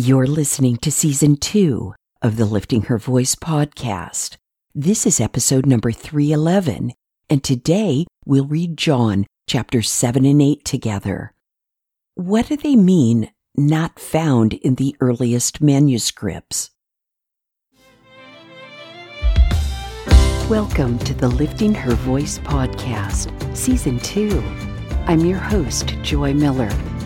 You're listening to season two of the Lifting Her Voice podcast. This is episode number 311, and today we'll read John chapters 7 and 8 together. What do they mean, not found in the earliest manuscripts? Welcome to the Lifting Her Voice podcast, season two. I'm your host, Joy Miller,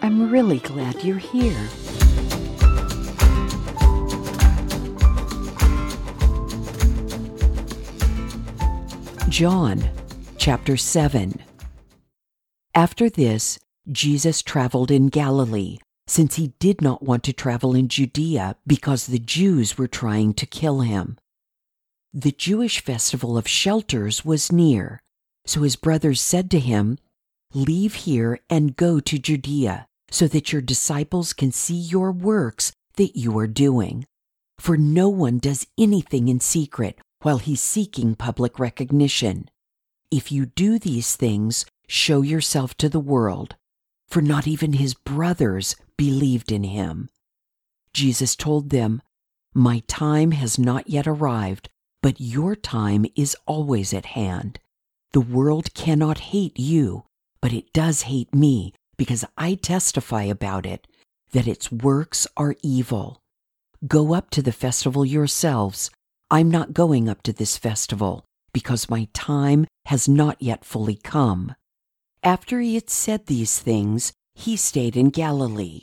I'm really glad you're here. John chapter 7 After this, Jesus traveled in Galilee, since he did not want to travel in Judea because the Jews were trying to kill him. The Jewish festival of shelters was near, so his brothers said to him, Leave here and go to Judea, so that your disciples can see your works that you are doing. For no one does anything in secret while he's seeking public recognition. If you do these things, show yourself to the world, for not even his brothers believed in him. Jesus told them, My time has not yet arrived, but your time is always at hand. The world cannot hate you, but it does hate me because I testify about it that its works are evil. Go up to the festival yourselves. I'm not going up to this festival because my time has not yet fully come. After he had said these things, he stayed in Galilee.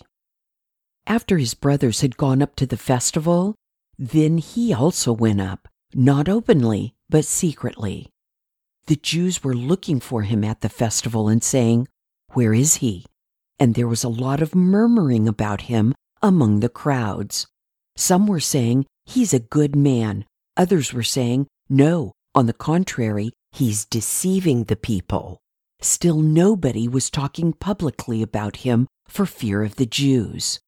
After his brothers had gone up to the festival, then he also went up, not openly, but secretly. The Jews were looking for him at the festival and saying, Where is he? And there was a lot of murmuring about him among the crowds. Some were saying, He's a good man. Others were saying, No, on the contrary, he's deceiving the people. Still, nobody was talking publicly about him for fear of the Jews.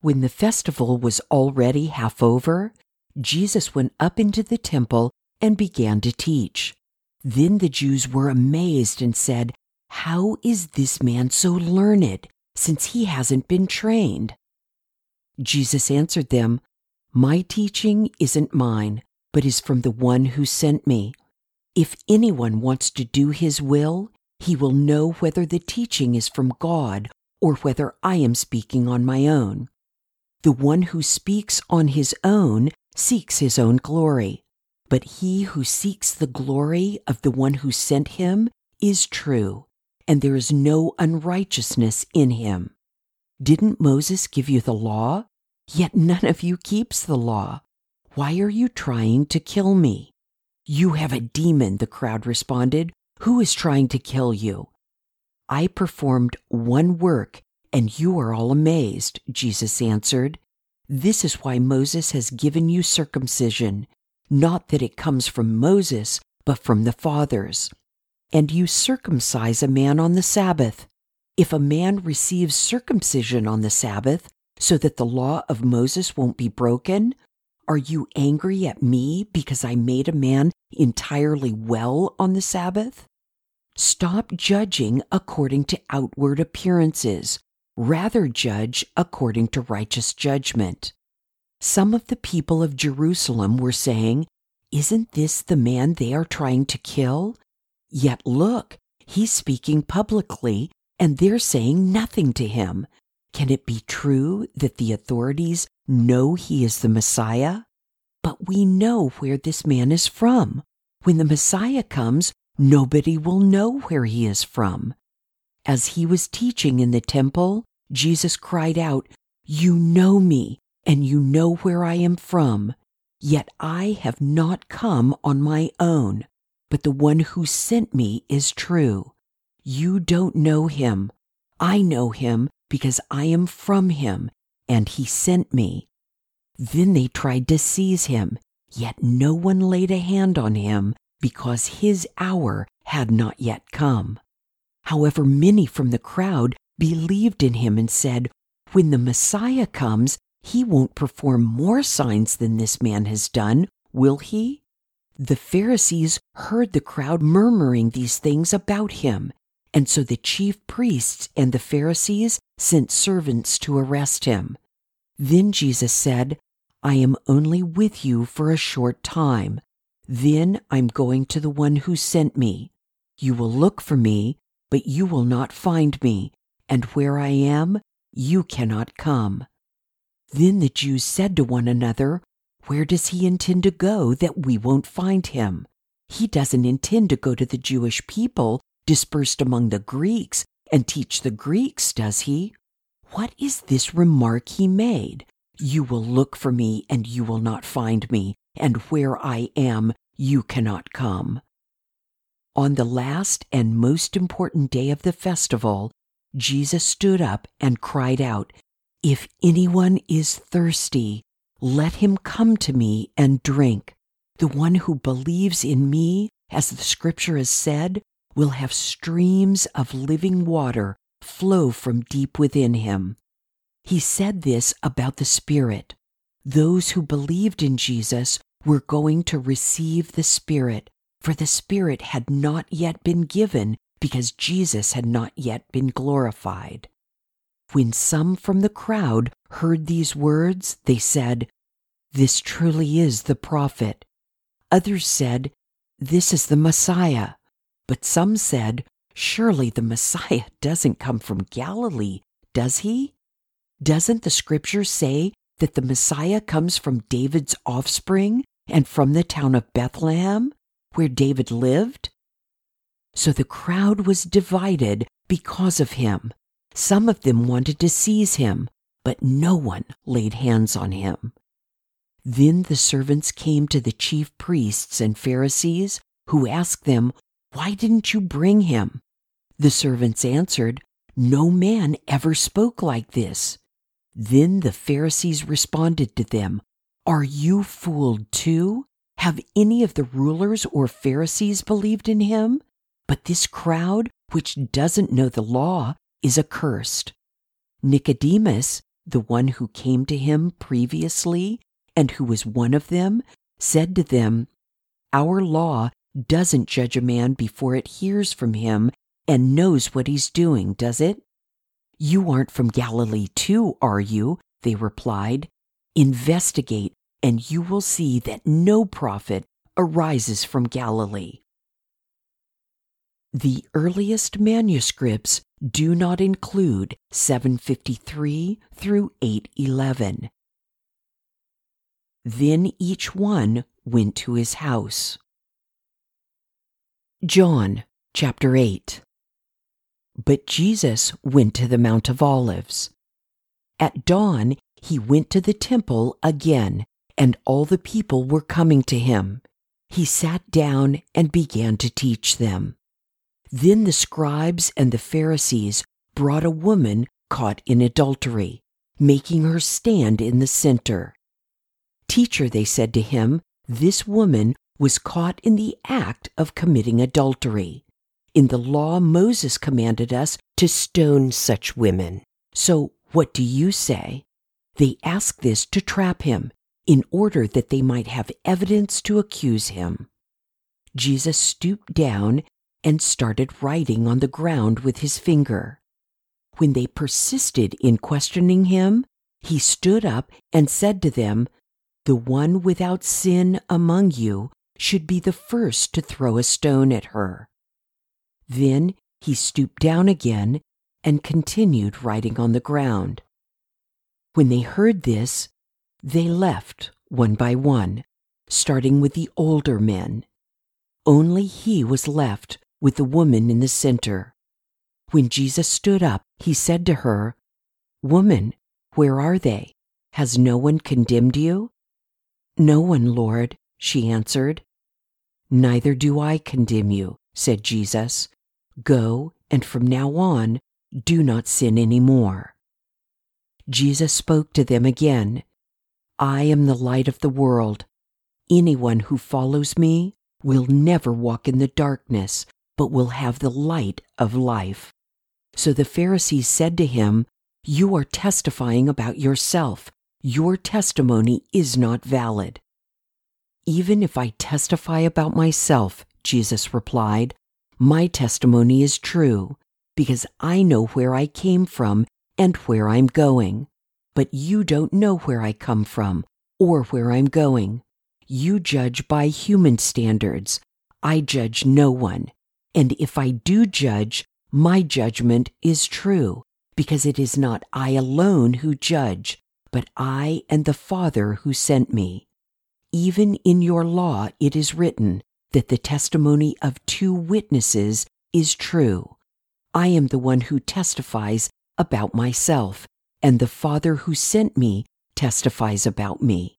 When the festival was already half over, Jesus went up into the temple and began to teach. Then the Jews were amazed and said, How is this man so learned, since he hasn't been trained? Jesus answered them, My teaching isn't mine, but is from the one who sent me. If anyone wants to do his will, he will know whether the teaching is from God or whether I am speaking on my own. The one who speaks on his own seeks his own glory. But he who seeks the glory of the one who sent him is true, and there is no unrighteousness in him. Didn't Moses give you the law? Yet none of you keeps the law. Why are you trying to kill me? You have a demon, the crowd responded. Who is trying to kill you? I performed one work, and you are all amazed, Jesus answered. This is why Moses has given you circumcision not that it comes from Moses, but from the fathers. And you circumcise a man on the Sabbath. If a man receives circumcision on the Sabbath, so that the law of Moses won't be broken, are you angry at me because I made a man entirely well on the Sabbath? Stop judging according to outward appearances. Rather judge according to righteous judgment. Some of the people of Jerusalem were saying, Isn't this the man they are trying to kill? Yet look, he's speaking publicly, and they're saying nothing to him. Can it be true that the authorities know he is the Messiah? But we know where this man is from. When the Messiah comes, nobody will know where he is from. As he was teaching in the temple, Jesus cried out, You know me, and you know where I am from. Yet I have not come on my own, but the one who sent me is true. You don't know him. I know him because I am from him, and he sent me. Then they tried to seize him, yet no one laid a hand on him because his hour had not yet come. However, many from the crowd believed in him and said, When the Messiah comes, he won't perform more signs than this man has done, will he? The Pharisees heard the crowd murmuring these things about him, and so the chief priests and the Pharisees sent servants to arrest him. Then Jesus said, I am only with you for a short time. Then I'm going to the one who sent me. You will look for me, but you will not find me, and where I am, you cannot come. Then the Jews said to one another, Where does he intend to go that we won't find him? He doesn't intend to go to the Jewish people dispersed among the Greeks and teach the Greeks, does he? What is this remark he made? You will look for me and you will not find me, and where I am, you cannot come. On the last and most important day of the festival, Jesus stood up and cried out, If anyone is thirsty, let him come to me and drink. The one who believes in me, as the scripture has said, will have streams of living water flow from deep within him. He said this about the Spirit. Those who believed in Jesus were going to receive the Spirit, for the Spirit had not yet been given because Jesus had not yet been glorified. When some from the crowd heard these words, they said, This truly is the prophet. Others said, This is the Messiah. But some said, Surely the Messiah doesn't come from Galilee, does he? Doesn't the scripture say that the Messiah comes from David's offspring and from the town of Bethlehem, where David lived? So the crowd was divided because of him. Some of them wanted to seize him, but no one laid hands on him. Then the servants came to the chief priests and Pharisees, who asked them, Why didn't you bring him? The servants answered, No man ever spoke like this. Then the Pharisees responded to them, Are you fooled too? Have any of the rulers or Pharisees believed in him? But this crowd, which doesn't know the law, is accursed. Nicodemus, the one who came to him previously and who was one of them, said to them, Our law doesn't judge a man before it hears from him and knows what he's doing, does it? You aren't from Galilee, too, are you? They replied. Investigate, and you will see that no prophet arises from Galilee. The earliest manuscripts do not include 753 through 811. Then each one went to his house. John chapter 8 but Jesus went to the Mount of Olives. At dawn, he went to the temple again, and all the people were coming to him. He sat down and began to teach them. Then the scribes and the Pharisees brought a woman caught in adultery, making her stand in the center. Teacher, they said to him, this woman was caught in the act of committing adultery. In the law, Moses commanded us to stone such women. So what do you say? They asked this to trap him, in order that they might have evidence to accuse him. Jesus stooped down and started writing on the ground with his finger. When they persisted in questioning him, he stood up and said to them, The one without sin among you should be the first to throw a stone at her. Then he stooped down again and continued writing on the ground. When they heard this, they left one by one, starting with the older men. Only he was left with the woman in the center. When Jesus stood up, he said to her, Woman, where are they? Has no one condemned you? No one, Lord, she answered. Neither do I condemn you, said Jesus. Go, and from now on, do not sin any more. Jesus spoke to them again I am the light of the world. Anyone who follows me will never walk in the darkness, but will have the light of life. So the Pharisees said to him, You are testifying about yourself. Your testimony is not valid. Even if I testify about myself, Jesus replied, my testimony is true, because I know where I came from and where I'm going. But you don't know where I come from or where I'm going. You judge by human standards. I judge no one. And if I do judge, my judgment is true, because it is not I alone who judge, but I and the Father who sent me. Even in your law it is written that the testimony of two witnesses is true. I am the one who testifies about myself, and the Father who sent me testifies about me.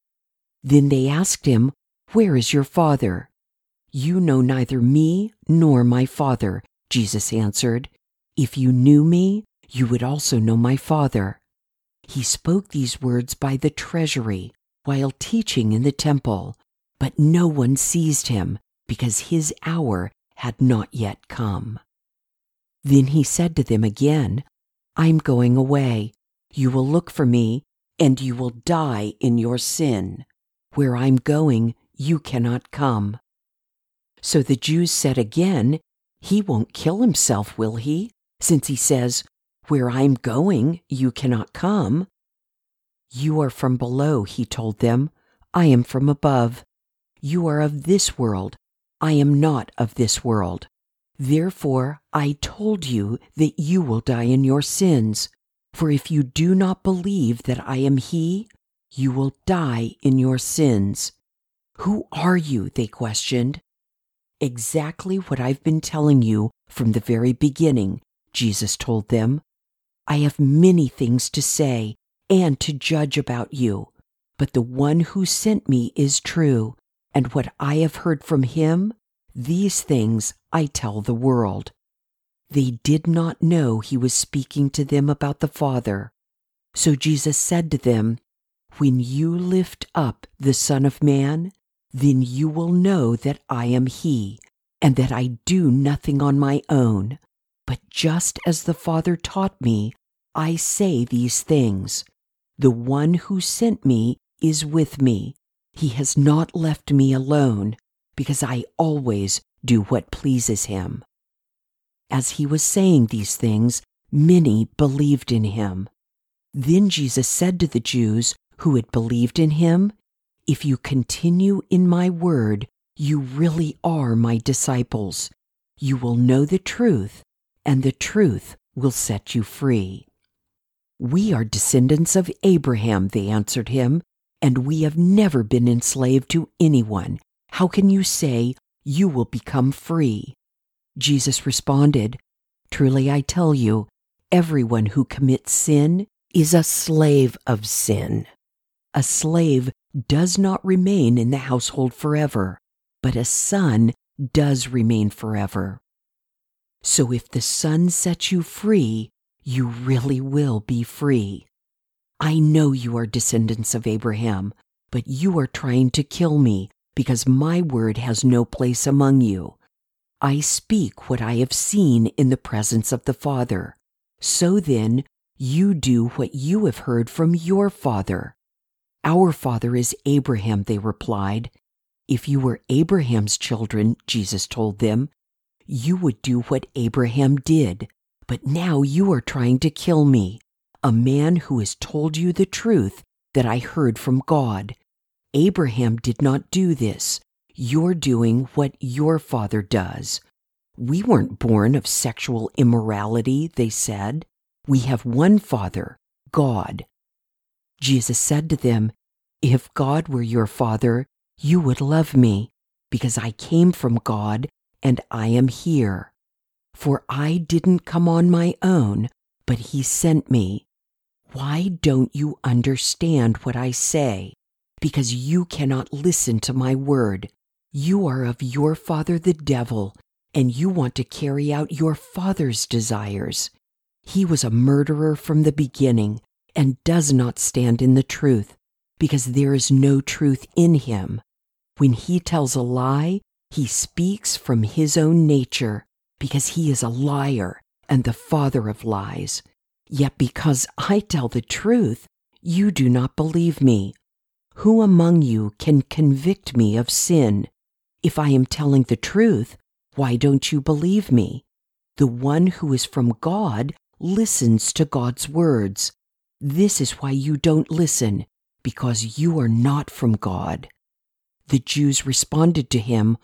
Then they asked him, Where is your Father? You know neither me nor my Father, Jesus answered. If you knew me, you would also know my Father. He spoke these words by the treasury while teaching in the temple, but no one seized him because his hour had not yet come. Then he said to them again, I'm going away. You will look for me, and you will die in your sin. Where I'm going, you cannot come. So the Jews said again, He won't kill himself, will he? Since he says, Where I'm going, you cannot come. You are from below, he told them. I am from above. You are of this world. I am not of this world. Therefore, I told you that you will die in your sins. For if you do not believe that I am He, you will die in your sins. Who are you? They questioned. Exactly what I've been telling you from the very beginning, Jesus told them. I have many things to say and to judge about you, but the one who sent me is true, and what I have heard from him these things I tell the world. They did not know he was speaking to them about the Father. So Jesus said to them, When you lift up the Son of Man, then you will know that I am he, and that I do nothing on my own. But just as the Father taught me, I say these things. The one who sent me is with me. He has not left me alone because I always do what pleases him. As he was saying these things, many believed in him. Then Jesus said to the Jews who had believed in him, If you continue in my word, you really are my disciples. You will know the truth, and the truth will set you free. We are descendants of Abraham, they answered him, and we have never been enslaved to anyone. How can you say you will become free? Jesus responded, Truly I tell you, everyone who commits sin is a slave of sin. A slave does not remain in the household forever, but a son does remain forever. So if the Son sets you free, you really will be free. I know you are descendants of Abraham, but you are trying to kill me because my word has no place among you. I speak what I have seen in the presence of the Father. So then, you do what you have heard from your father. Our father is Abraham, they replied. If you were Abraham's children, Jesus told them, you would do what Abraham did. But now you are trying to kill me, a man who has told you the truth that I heard from God. Abraham did not do this. You're doing what your father does. We weren't born of sexual immorality, they said. We have one Father, God. Jesus said to them, If God were your Father, you would love me, because I came from God and I am here. For I didn't come on my own, but He sent me. Why don't you understand what I say? because you cannot listen to my word. You are of your father the devil, and you want to carry out your father's desires. He was a murderer from the beginning and does not stand in the truth, because there is no truth in him. When he tells a lie, he speaks from his own nature, because he is a liar and the father of lies. Yet because I tell the truth, you do not believe me. Who among you can convict me of sin? If I am telling the truth, why don't you believe me? The one who is from God listens to God's words. This is why you don't listen, because you are not from God. The Jews responded to him,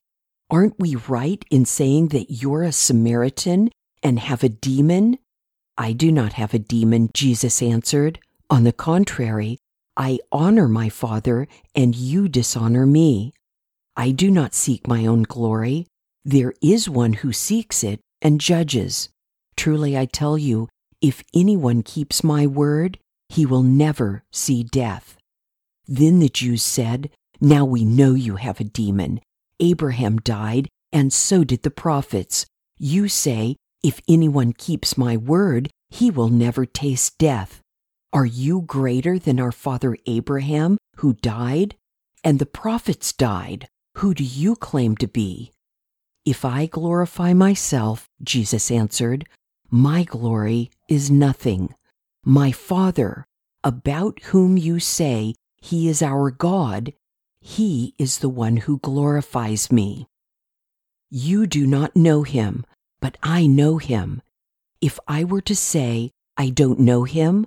Aren't we right in saying that you're a Samaritan and have a demon? I do not have a demon, Jesus answered. On the contrary, I honor my Father, and you dishonor me. I do not seek my own glory. There is one who seeks it and judges. Truly I tell you, if anyone keeps my word, he will never see death. Then the Jews said, Now we know you have a demon. Abraham died, and so did the prophets. You say, If anyone keeps my word, he will never taste death. Are you greater than our father Abraham, who died? And the prophets died. Who do you claim to be? If I glorify myself, Jesus answered, my glory is nothing. My Father, about whom you say he is our God, he is the one who glorifies me. You do not know him, but I know him. If I were to say I don't know him,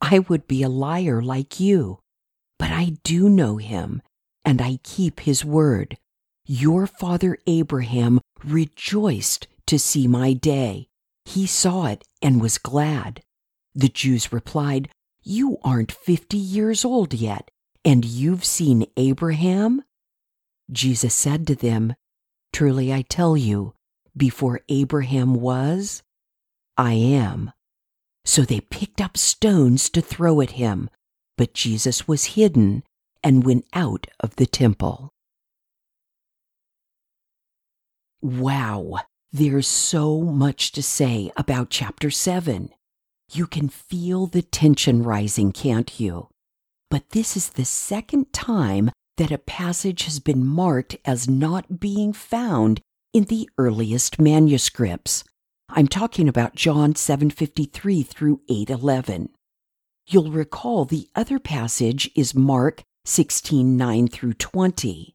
I would be a liar like you. But I do know him, and I keep his word. Your father Abraham rejoiced to see my day. He saw it and was glad. The Jews replied, You aren't fifty years old yet, and you've seen Abraham? Jesus said to them, Truly I tell you, before Abraham was, I am. So they picked up stones to throw at him, but Jesus was hidden and went out of the temple. Wow, there's so much to say about chapter 7. You can feel the tension rising, can't you? But this is the second time that a passage has been marked as not being found in the earliest manuscripts. I'm talking about John 7:53 through 8:11. You'll recall the other passage is Mark 16:9 through 20.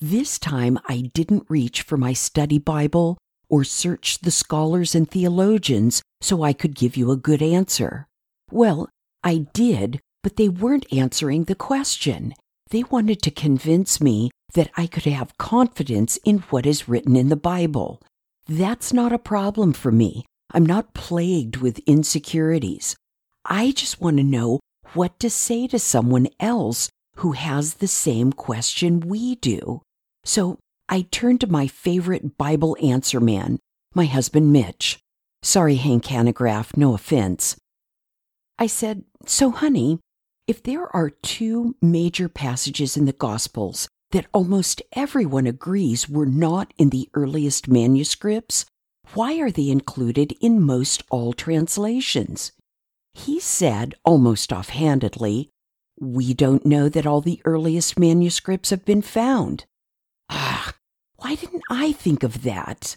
This time I didn't reach for my study Bible or search the scholars and theologians so I could give you a good answer. Well, I did, but they weren't answering the question. They wanted to convince me that I could have confidence in what is written in the Bible. That's not a problem for me. I'm not plagued with insecurities. I just want to know what to say to someone else who has the same question we do. So I turned to my favorite Bible answer man, my husband Mitch. Sorry, Hank Hanegraaff, no offense. I said, So, honey, if there are two major passages in the Gospels that almost everyone agrees were not in the earliest manuscripts, why are they included in most all translations? He said, almost offhandedly, We don't know that all the earliest manuscripts have been found. Why didn't I think of that?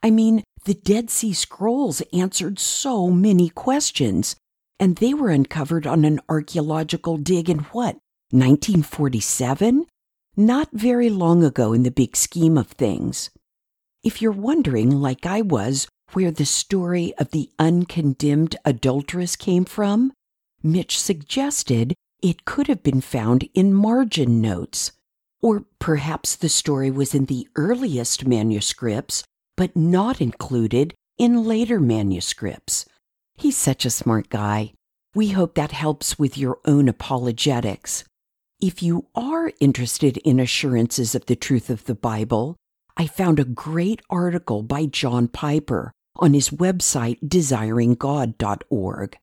I mean, the Dead Sea Scrolls answered so many questions and they were uncovered on an archaeological dig in what, 1947? Not very long ago in the big scheme of things. If you're wondering, like I was, where the story of the uncondemned adulteress came from, Mitch suggested it could have been found in margin notes. Or perhaps the story was in the earliest manuscripts, but not included in later manuscripts. He's such a smart guy. We hope that helps with your own apologetics. If you are interested in assurances of the truth of the Bible, I found a great article by John Piper on his website desiringgod.org.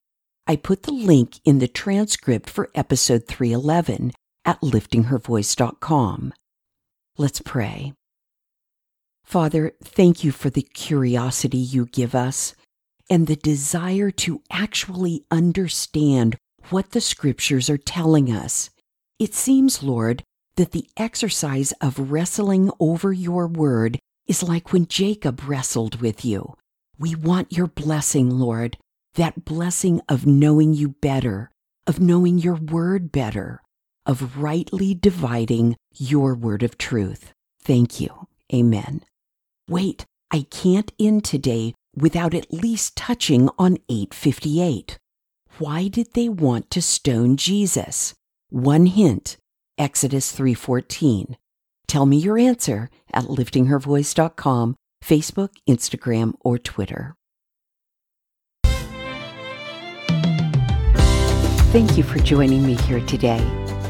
I put the link in the transcript for episode 311 at liftinghervoice.com. Let's pray. Father, thank you for the curiosity you give us and the desire to actually understand what the scriptures are telling us. It seems, Lord, that the exercise of wrestling over your word is like when Jacob wrestled with you. We want your blessing, Lord, that blessing of knowing you better, of knowing your word better, of rightly dividing your word of truth. Thank you. Amen. Wait, I can't end today without at least touching on 858. Why did they want to stone Jesus? One hint, Exodus 3:14. Tell me your answer at liftinghervoice.com, Facebook, Instagram, or Twitter. Thank you for joining me here today.